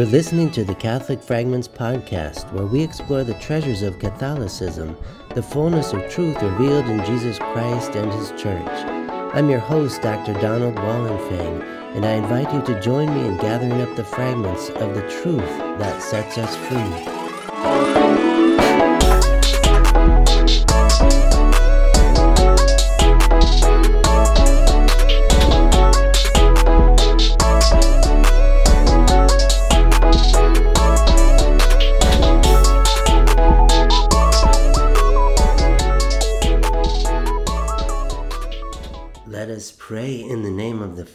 You're listening to the Catholic Fragments podcast, where we explore the treasures of Catholicism, the fullness of truth revealed in Jesus Christ and His Church. I'm your host, Dr. Donald Wallenfang, and I invite you to join me in gathering up the fragments of the truth that sets us free.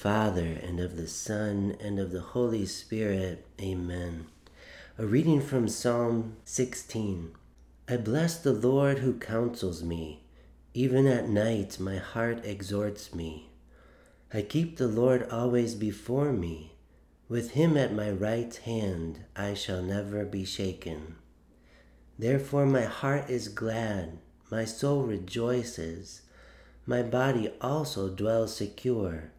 Father, and of the Son, and of the Holy Spirit. Amen. A reading from Psalm 16. I bless the Lord who counsels me. Even at night, my heart exhorts me. I keep the Lord always before me. With him at my right hand, I shall never be shaken. Therefore, my heart is glad, my soul rejoices my body also dwells secure.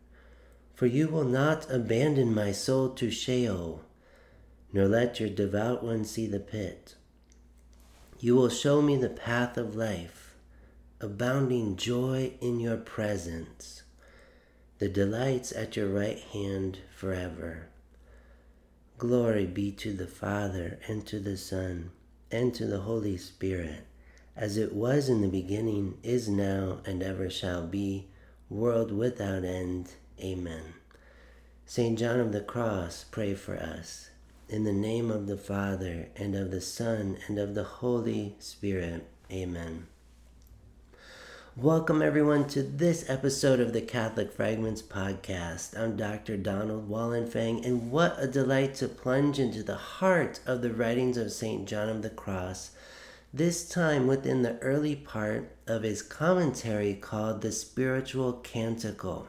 For you will not abandon my soul to Sheol, nor let your devout one see the pit. You will show me the path of life, abounding joy in your presence, the delights at your right hand forever. Glory be to the Father, and to the Son, and to the Holy Spirit as it was in the beginning, is now, and ever shall be, world without end. Amen. St. John of the Cross, pray for us. In the name of the Father, and of the Son, and of the Holy Spirit. Amen. Welcome, everyone, to this episode of the Catholic Fragments Podcast. I'm Dr. Donald Wallenfang, and what a delight to plunge into the heart of the writings of St. John of the Cross this time within the early part of his commentary called the Spiritual Canticle.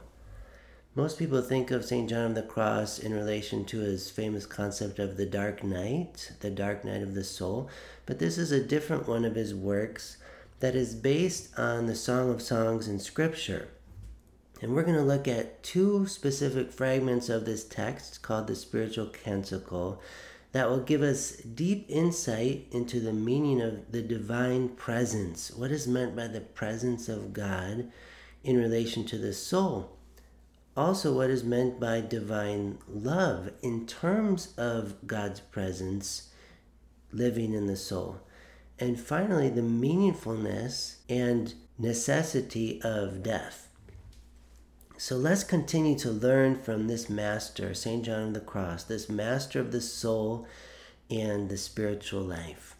Most people think of St. John of the Cross in relation to his famous concept of the dark night, the dark night of the soul, but this is a different one of his works that is based on the Song of Songs in Scripture. And we're going to look at two specific fragments of this text called the Spiritual Canticle that will give us deep insight into the meaning of the divine presence. What is meant by the presence of God in relation to the soul? Also, what is meant by divine love in terms of God's presence living in the soul? And finally, the meaningfulness and necessity of death. So let's continue to learn from this master, St. John of the Cross, this master of the soul and the spiritual life.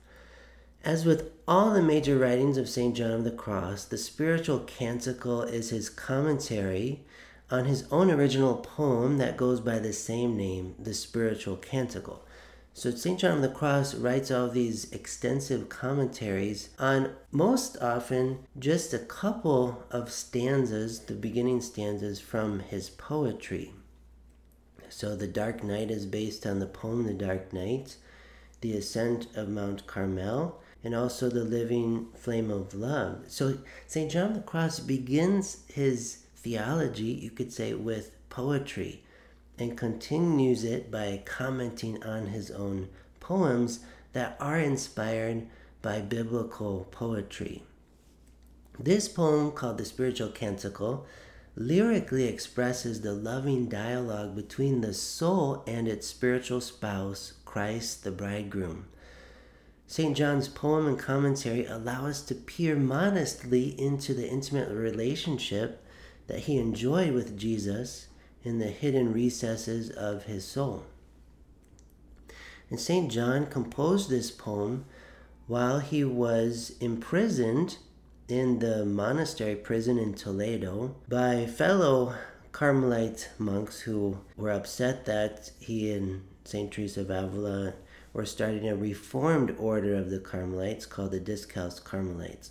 As with all the major writings of St. John of the Cross, the spiritual canticle is his commentary on his own original poem that goes by the same name, the spiritual canticle. So St. John of the Cross writes all these extensive commentaries on most often just a couple of stanzas, the beginning stanzas from his poetry. So the Dark Night is based on the poem The Dark Night, the Ascent of Mount Carmel, and also the Living Flame of Love. So St. John of the Cross begins his theology, you could say, with poetry and continues it by commenting on his own poems that are inspired by biblical poetry. This poem, called the Spiritual Canticle, lyrically expresses the loving dialogue between the soul and its spiritual spouse, Christ the bridegroom. St. John's poem and commentary allow us to peer modestly into the intimate relationship that he enjoyed with Jesus in the hidden recesses of his soul. And St. John composed this poem while he was imprisoned in the monastery prison in Toledo by fellow Carmelite monks who were upset that he and St. Teresa of Avila were starting a reformed order of the Carmelites called the Discalced Carmelites.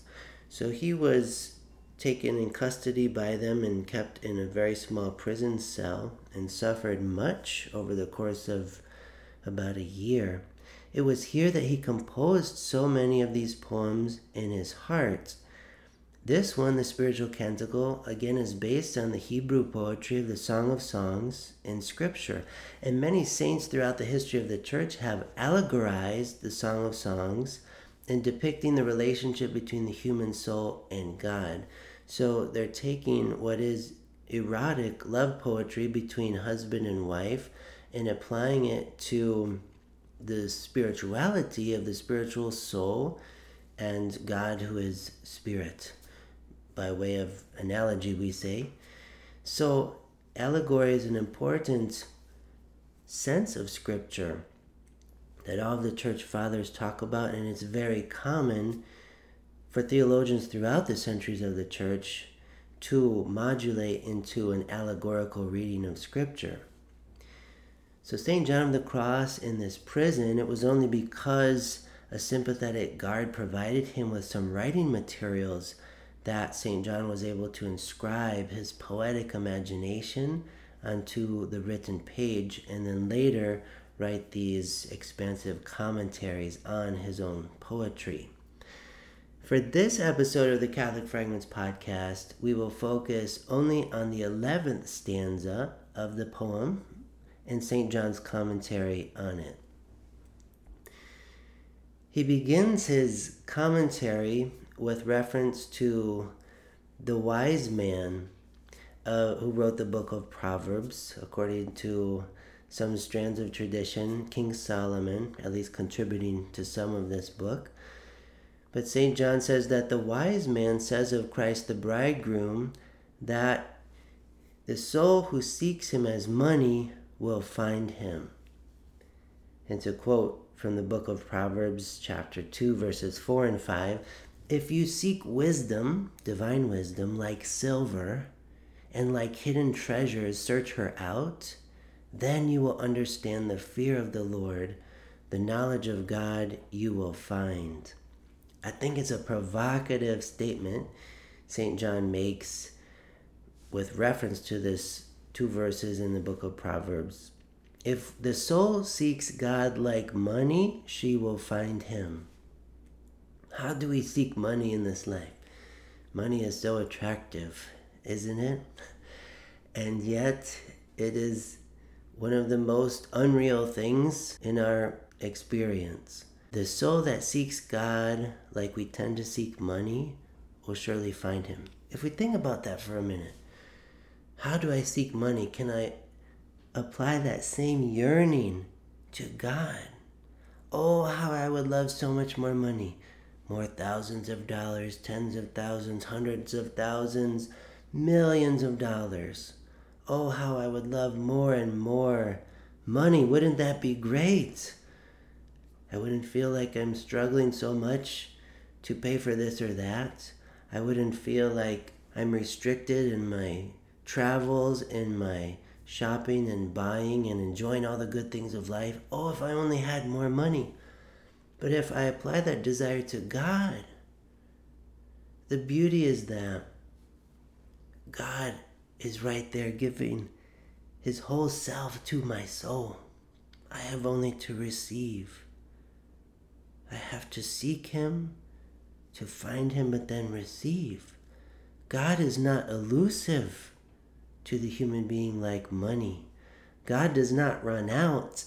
So he was taken in custody by them and kept in a very small prison cell and suffered much over the course of about a year. It was here that he composed so many of these poems in his heart This one, the spiritual canticle, again is based on the Hebrew poetry of the Song of Songs in Scripture. And many saints throughout the history of the church have allegorized the Song of Songs in depicting the relationship between the human soul and God. So they're taking what is erotic love poetry between husband and wife and applying it to the spirituality of the spiritual soul and God who is spirit by way of analogy, we say. So, allegory is an important sense of Scripture that all of the church fathers talk about, and it's very common for theologians throughout the centuries of the church to modulate into an allegorical reading of Scripture. So, St. John of the Cross in this prison, it was only because a sympathetic guard provided him with some writing materials that St. John was able to inscribe his poetic imagination onto the written page and then later write these expansive commentaries on his own poetry. For this episode of the Catholic Fragments podcast, we will focus only on the 11th stanza of the poem and St. John's commentary on it. He begins his commentary with reference to the wise man uh, who wrote the book of Proverbs, according to some strands of tradition, King Solomon, at least contributing to some of this book. But St. John says that the wise man says of Christ the bridegroom that the soul who seeks him as money will find him. And to quote from the book of Proverbs, chapter 2, verses 4 and 5 if you seek wisdom, divine wisdom, like silver, and like hidden treasures, search her out, then you will understand the fear of the Lord, the knowledge of God you will find. I think it's a provocative statement St. John makes with reference to this two verses in the book of Proverbs. If the soul seeks God like money, she will find him. How do we seek money in this life? Money is so attractive, isn't it? And yet, it is one of the most unreal things in our experience. The soul that seeks God like we tend to seek money will surely find Him. If we think about that for a minute, how do I seek money? Can I apply that same yearning to God? Oh, how I would love so much more money more thousands of dollars, tens of thousands, hundreds of thousands, millions of dollars. Oh, how I would love more and more money. Wouldn't that be great? I wouldn't feel like I'm struggling so much to pay for this or that. I wouldn't feel like I'm restricted in my travels, in my shopping and buying and enjoying all the good things of life. Oh, if I only had more money. But if I apply that desire to God, the beauty is that God is right there giving his whole self to my soul. I have only to receive. I have to seek him, to find him, but then receive. God is not elusive to the human being like money. God does not run out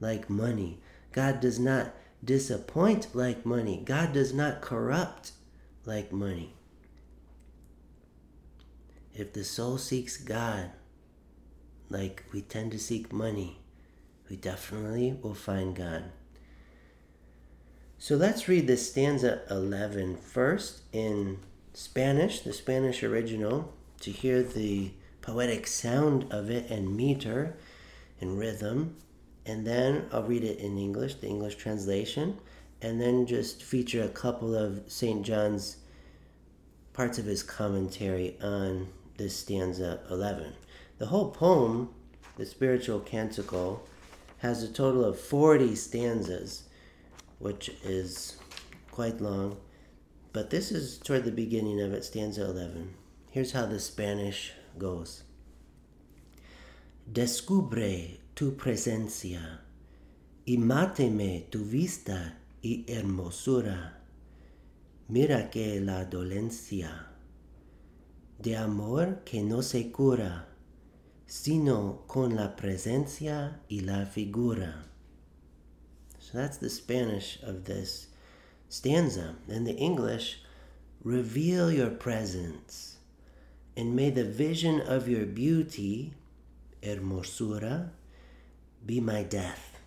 like money. God does not disappoint like money. God does not corrupt like money. If the soul seeks God like we tend to seek money, we definitely will find God. So let's read the stanza 11 first in Spanish, the Spanish original, to hear the poetic sound of it and meter and rhythm and then I'll read it in English, the English translation, and then just feature a couple of St. John's parts of his commentary on this stanza 11. The whole poem, the spiritual canticle, has a total of 40 stanzas, which is quite long, but this is toward the beginning of it, stanza 11. Here's how the Spanish goes. Descubre tu presencia y máteme tu vista y hermosura. Mira que la dolencia de amor que no se cura, sino con la presencia y la figura. That's the Spanish of this stanza. In the English, reveal your presence, and may the vision of your beauty, hermosura, be my death.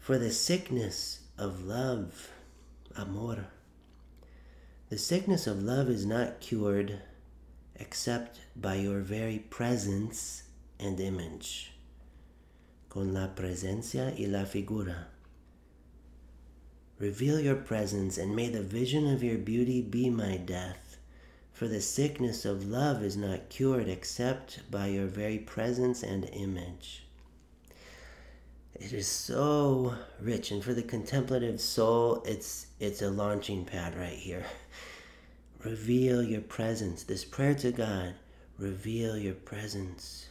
For the sickness of love, amor, the sickness of love is not cured except by your very presence and image, con la presencia y la figura. Reveal your presence, and may the vision of your beauty be my death. For the sickness of love is not cured except by your very presence and image. It is so rich, and for the contemplative soul, it's it's a launching pad right here. Reveal your presence. This prayer to God, reveal your presence.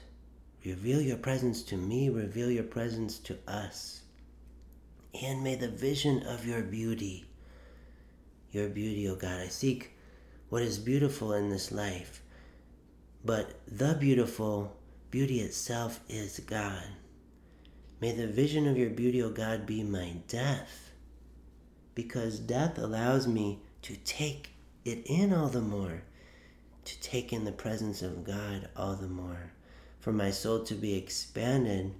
Reveal your presence to me, reveal your presence to us. And may the vision of your beauty, your beauty, O oh God, I seek what is beautiful in this life. But the beautiful, beauty itself is God. May the vision of your beauty, O oh God, be my death. Because death allows me to take it in all the more, to take in the presence of God all the more, for my soul to be expanded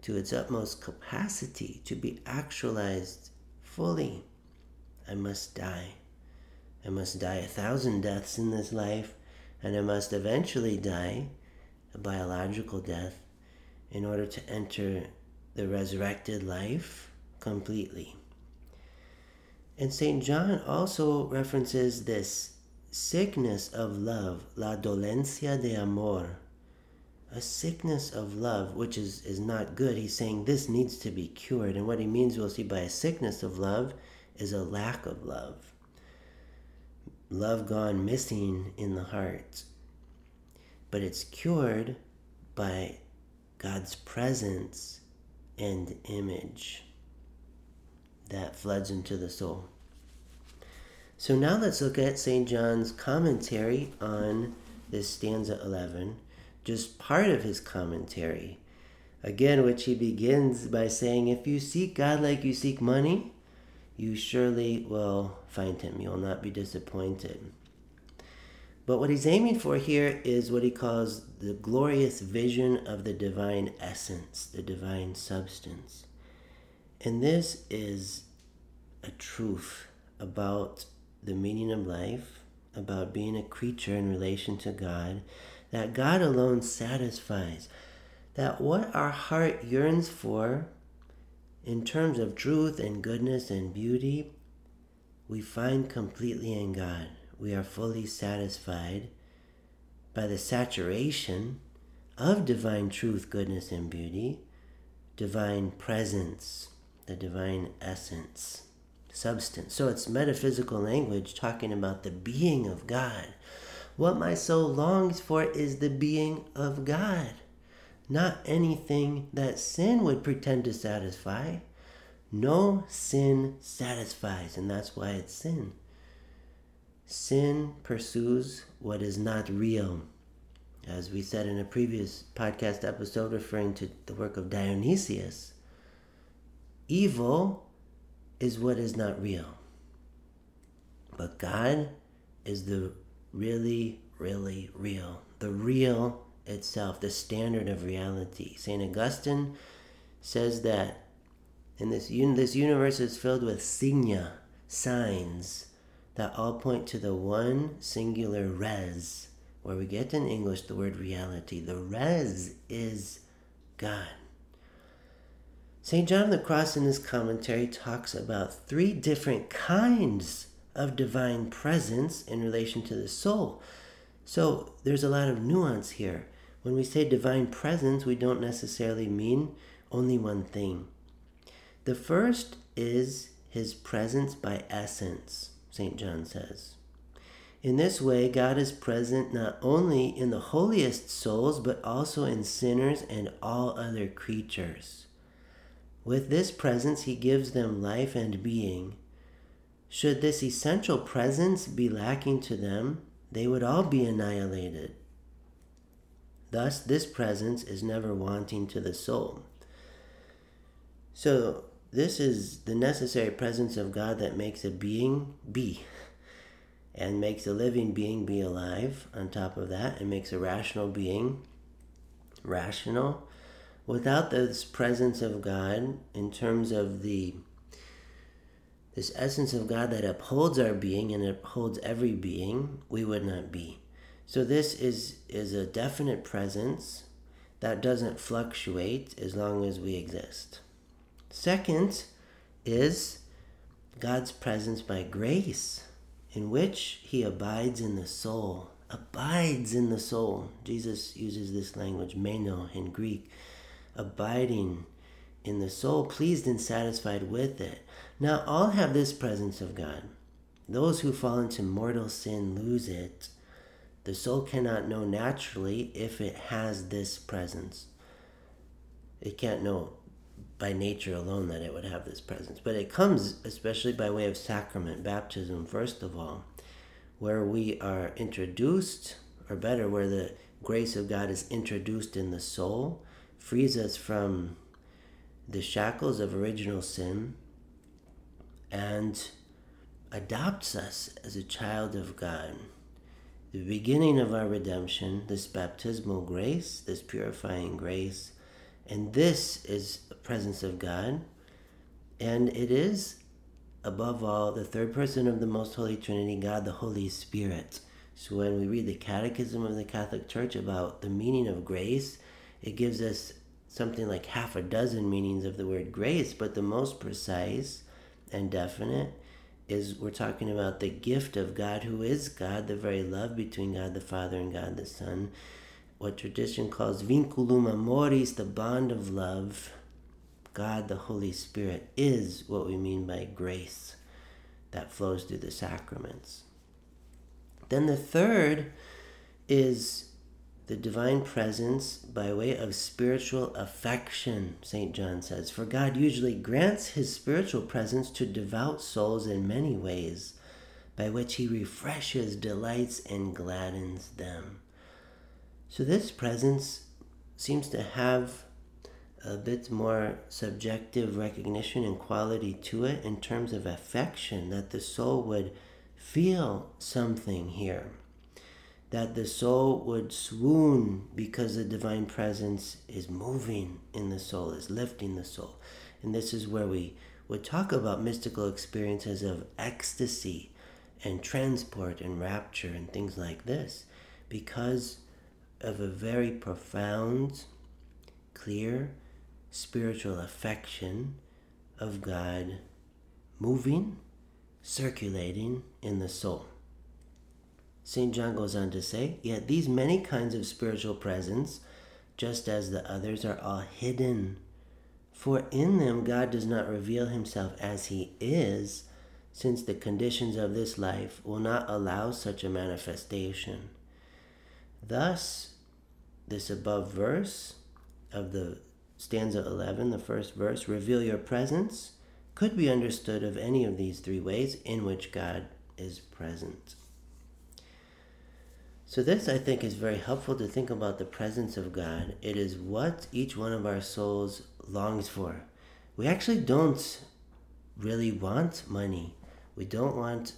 to its utmost capacity, to be actualized fully. I must die. I must die a thousand deaths in this life, and I must eventually die a biological death in order to enter the resurrected life completely. And St. John also references this sickness of love, la dolencia de amor, a sickness of love, which is, is not good. He's saying this needs to be cured. And what he means, we'll see by a sickness of love, is a lack of love. Love gone missing in the heart. But it's cured by God's presence and image that floods into the soul. So now let's look at St. John's commentary on this stanza 11, just part of his commentary. Again, which he begins by saying, If you seek God like you seek money, you surely will find him. You will not be disappointed. But what he's aiming for here is what he calls the glorious vision of the divine essence, the divine substance. And this is a truth about the meaning of life, about being a creature in relation to God, that God alone satisfies. That what our heart yearns for in terms of truth and goodness and beauty, we find completely in God we are fully satisfied by the saturation of divine truth, goodness, and beauty, divine presence, the divine essence, substance. So it's metaphysical language talking about the being of God. What my soul longs for is the being of God, not anything that sin would pretend to satisfy. No sin satisfies, and that's why it's sin. Sin pursues what is not real. As we said in a previous podcast episode referring to the work of Dionysius, evil is what is not real. But God is the really, really real. The real itself, the standard of reality. St. Augustine says that in this, un- this universe is filled with signa, signs, that all point to the one singular res, where we get in English the word reality. The res is God. St. John of the Cross in his commentary talks about three different kinds of divine presence in relation to the soul. So there's a lot of nuance here. When we say divine presence, we don't necessarily mean only one thing. The first is his presence by essence. St. John says. In this way, God is present not only in the holiest souls, but also in sinners and all other creatures. With this presence, He gives them life and being, Should this essential presence be lacking to them, they would all be annihilated. Thus, this presence is never wanting to the soul. So, this is the necessary presence of God that makes a being be and makes a living being be alive on top of that and makes a rational being rational without this presence of God in terms of the this essence of God that upholds our being and upholds every being, we would not be. So this is is a definite presence that doesn't fluctuate as long as we exist. Second is God's presence by grace, in which he abides in the soul. Abides in the soul. Jesus uses this language, meno in Greek abiding in the soul, pleased and satisfied with it. Now, all have this presence of God. Those who fall into mortal sin lose it. The soul cannot know naturally if it has this presence. It can't know by nature alone that it would have this presence. But it comes especially by way of sacrament, baptism, first of all, where we are introduced, or better, where the grace of God is introduced in the soul frees us from the shackles of original sin and adopts us as a child of God. The beginning of our redemption, this baptismal grace, this purifying grace, and this is the presence of God, and it is, above all, the third person of the Most Holy Trinity, God the Holy Spirit. So when we read the Catechism of the Catholic Church about the meaning of grace, it gives us something like half a dozen meanings of the word grace, but the most precise and definite is we're talking about the gift of God, who is God, the very love between God the Father and God the Son. What tradition calls vinculum amoris, the bond of love. God, the Holy Spirit, is what we mean by grace that flows through the sacraments. Then the third is the divine presence by way of spiritual affection, St. John says. For God usually grants his spiritual presence to devout souls in many ways, by which he refreshes, delights, and gladdens them. So this presence seems to have a bit more subjective recognition and quality to it in terms of affection, that the soul would feel something here that the soul would swoon because the divine presence is moving in the soul, is lifting the soul. And this is where we would talk about mystical experiences of ecstasy and transport and rapture and things like this because of a very profound, clear spiritual affection of God moving, circulating in the soul. St. John goes on to say, Yet these many kinds of spiritual presence, just as the others, are all hidden. For in them God does not reveal himself as he is, since the conditions of this life will not allow such a manifestation. Thus, this above verse of the stanza 11, the first verse, reveal your presence, could be understood of any of these three ways in which God is present. So, this I think is very helpful to think about the presence of God. It is what each one of our souls longs for. We actually don't really want money, we don't want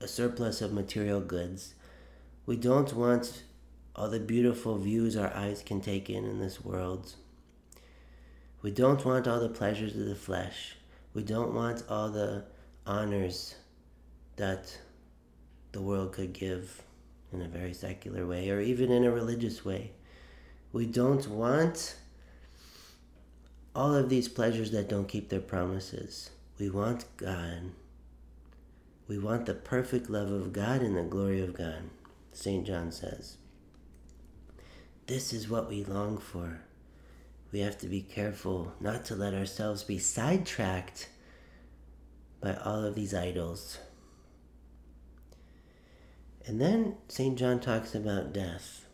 a surplus of material goods, we don't want all the beautiful views our eyes can take in in this world. We don't want all the pleasures of the flesh. We don't want all the honors that the world could give in a very secular way or even in a religious way. We don't want all of these pleasures that don't keep their promises. We want God. We want the perfect love of God and the glory of God, St. John says. This is what we long for. We have to be careful not to let ourselves be sidetracked by all of these idols. And then St. John talks about death.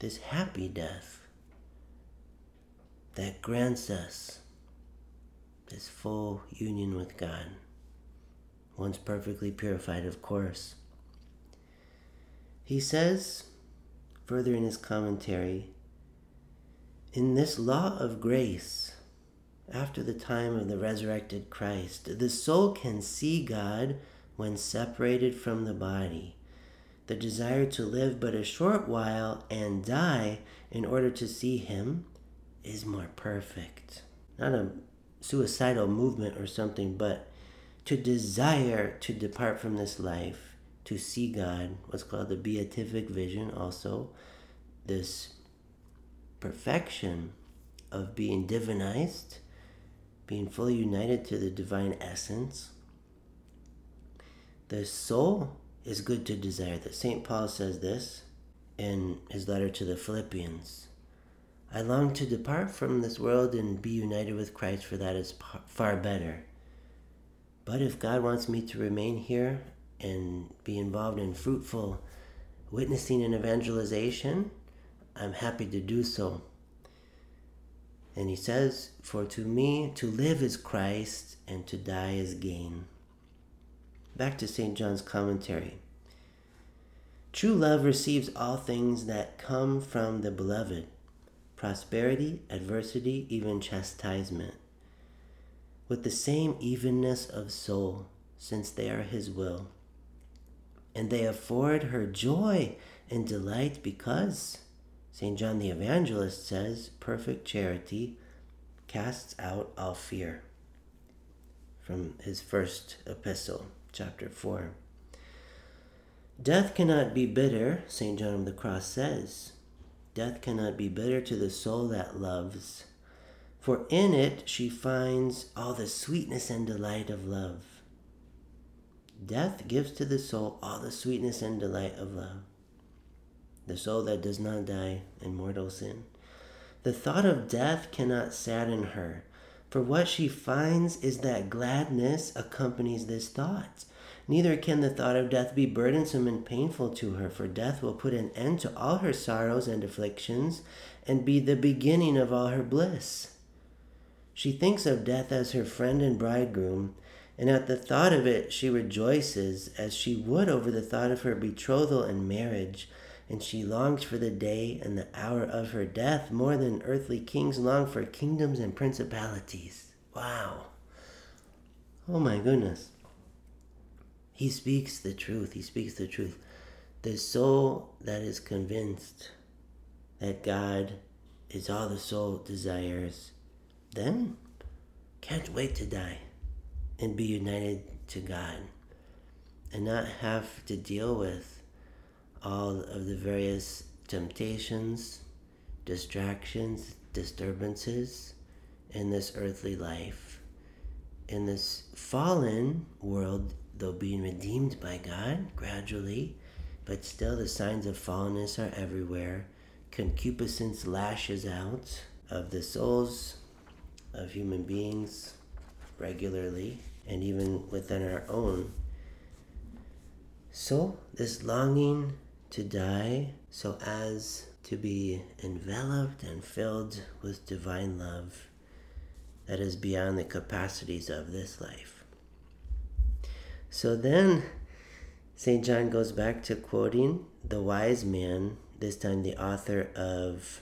This happy death that grants us this full union with God. once perfectly purified, of course. He says, further in his commentary, in this law of grace, after the time of the resurrected Christ, the soul can see God when separated from the body. The desire to live but a short while and die in order to see Him is more perfect. Not a suicidal movement or something, but to desire to depart from this life, to see God, what's called the beatific vision, also, this perfection of being divinized, being fully united to the divine essence. The soul is good to desire. That St. Paul says this in his letter to the Philippians. I long to depart from this world and be united with Christ, for that is far better. But if God wants me to remain here and be involved in fruitful witnessing and evangelization, I'm happy to do so. And he says, For to me, to live is Christ, and to die is gain. Back to St. John's commentary. True love receives all things that come from the beloved prosperity, adversity, even chastisement with the same evenness of soul, since they are his will. And they afford her joy and delight because, St. John the Evangelist says, perfect charity casts out all fear. From his first epistle, chapter 4. Death cannot be bitter, St. John of the Cross says. Death cannot be bitter to the soul that loves for in it she finds all the sweetness and delight of love. Death gives to the soul all the sweetness and delight of love. The soul that does not die in mortal sin. The thought of death cannot sadden her, for what she finds is that gladness accompanies this thought. Neither can the thought of death be burdensome and painful to her, for death will put an end to all her sorrows and afflictions and be the beginning of all her bliss. She thinks of death as her friend and bridegroom, and at the thought of it she rejoices as she would over the thought of her betrothal and marriage, and she longs for the day and the hour of her death more than earthly kings long for kingdoms and principalities. Wow. Oh my goodness. He speaks the truth. He speaks the truth. The soul that is convinced that God is all the soul desires then can't wait to die and be united to God and not have to deal with all of the various temptations, distractions, disturbances in this earthly life. In this fallen world, though being redeemed by God gradually, but still the signs of fallenness are everywhere. Concupiscence lashes out of the soul's of human beings regularly and even within our own. So, this longing to die so as to be enveloped and filled with divine love that is beyond the capacities of this life. So then, St. John goes back to quoting the wise man, this time the author of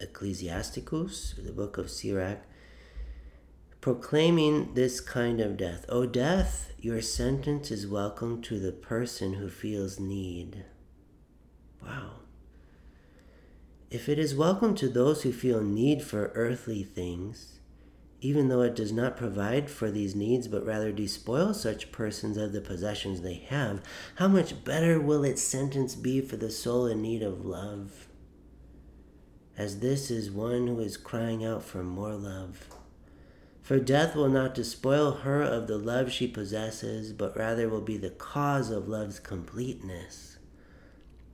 Ecclesiasticus, the book of Sirach, proclaiming this kind of death. O death, your sentence is welcome to the person who feels need. Wow. If it is welcome to those who feel need for earthly things, even though it does not provide for these needs, but rather despoils such persons of the possessions they have, how much better will its sentence be for the soul in need of love? as this is one who is crying out for more love. For death will not despoil her of the love she possesses, but rather will be the cause of love's completeness,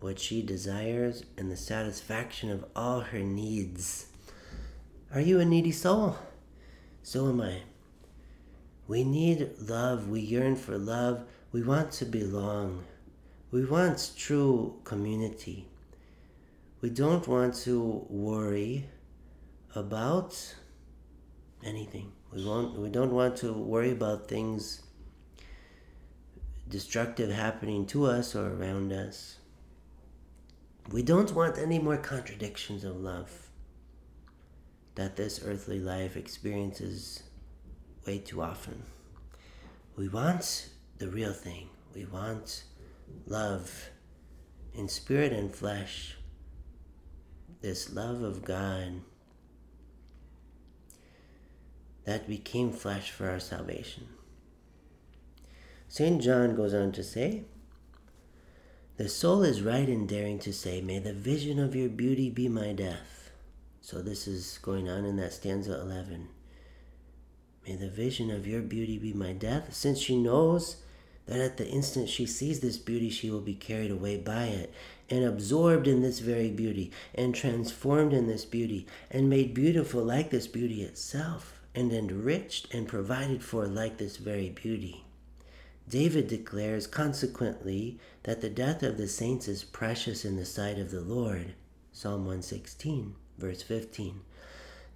what she desires, and the satisfaction of all her needs. Are you a needy soul? So am I. We need love. We yearn for love. We want to belong. We want true community we don't want to worry about anything. We want we don't want to worry about things destructive happening to us or around us. We don't want any more contradictions of love that this earthly life experiences way too often. We want the real thing. We want love in spirit and flesh. This love of God that became flesh for our salvation. St. John goes on to say, The soul is right in daring to say, May the vision of your beauty be my death. So this is going on in that stanza 11. May the vision of your beauty be my death, since she knows that at the instant she sees this beauty, she will be carried away by it, and absorbed in this very beauty, and transformed in this beauty, and made beautiful like this beauty itself, and enriched and provided for like this very beauty. David declares consequently that the death of the saints is precious in the sight of the Lord. Psalm 116, verse 15.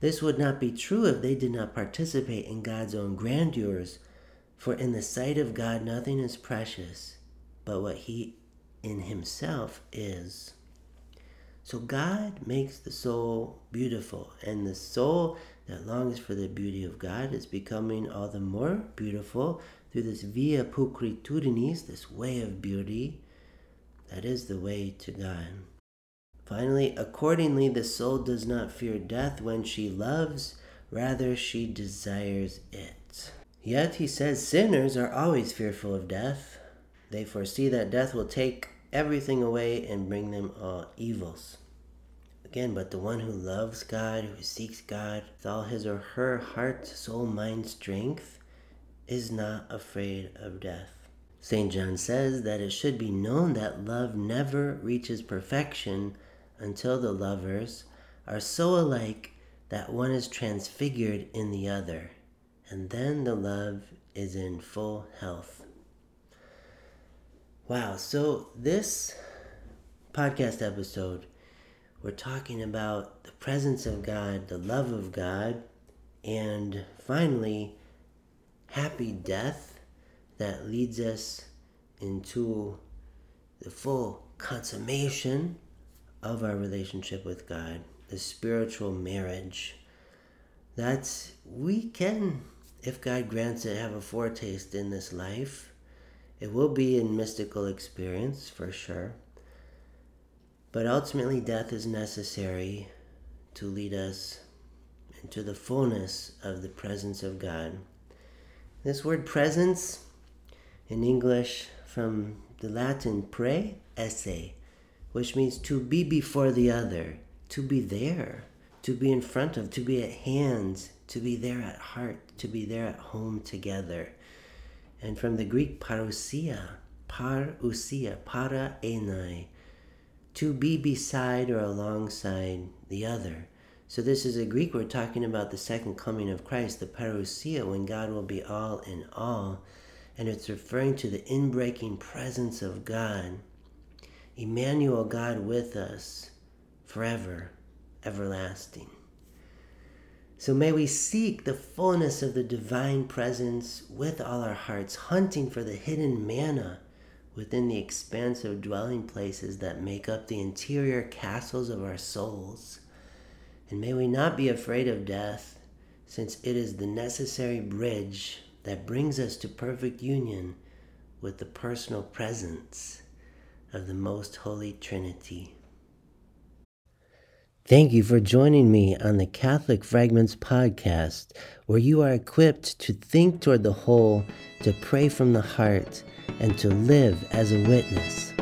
This would not be true if they did not participate in God's own grandeurs, for in the sight of God nothing is precious but what He in Himself is. So God makes the soul beautiful, and the soul that longs for the beauty of God is becoming all the more beautiful through this via pulchritudinis, this way of beauty, that is the way to God. Finally, accordingly, the soul does not fear death when she loves, rather, she desires it. Yet, he says, sinners are always fearful of death. They foresee that death will take everything away and bring them all evils. Again, but the one who loves God, who seeks God with all his or her heart, soul, mind, strength, is not afraid of death. St. John says that it should be known that love never reaches perfection until the lovers are so alike that one is transfigured in the other, and then the love is in full health. Wow, so this podcast episode, we're talking about the presence of God, the love of God, and finally, happy death that leads us into the full consummation of our relationship with God, the spiritual marriage. That's, we can, if God grants it, have a foretaste in this life. It will be in mystical experience for sure. But ultimately, death is necessary to lead us into the fullness of the presence of God. This word presence in English from the Latin pre esse which means to be before the other, to be there, to be in front of, to be at hand, to be there at heart, to be there at home together. And from the Greek parousia, parousia, para enai, to be beside or alongside the other. So this is a Greek word talking about the second coming of Christ, the parousia, when God will be all in all. And it's referring to the inbreaking presence of God Emmanuel, God with us forever, everlasting. So may we seek the fullness of the divine presence with all our hearts, hunting for the hidden manna within the expansive dwelling places that make up the interior castles of our souls. And may we not be afraid of death, since it is the necessary bridge that brings us to perfect union with the personal presence of the Most Holy Trinity. Thank you for joining me on the Catholic Fragments podcast, where you are equipped to think toward the whole, to pray from the heart, and to live as a witness.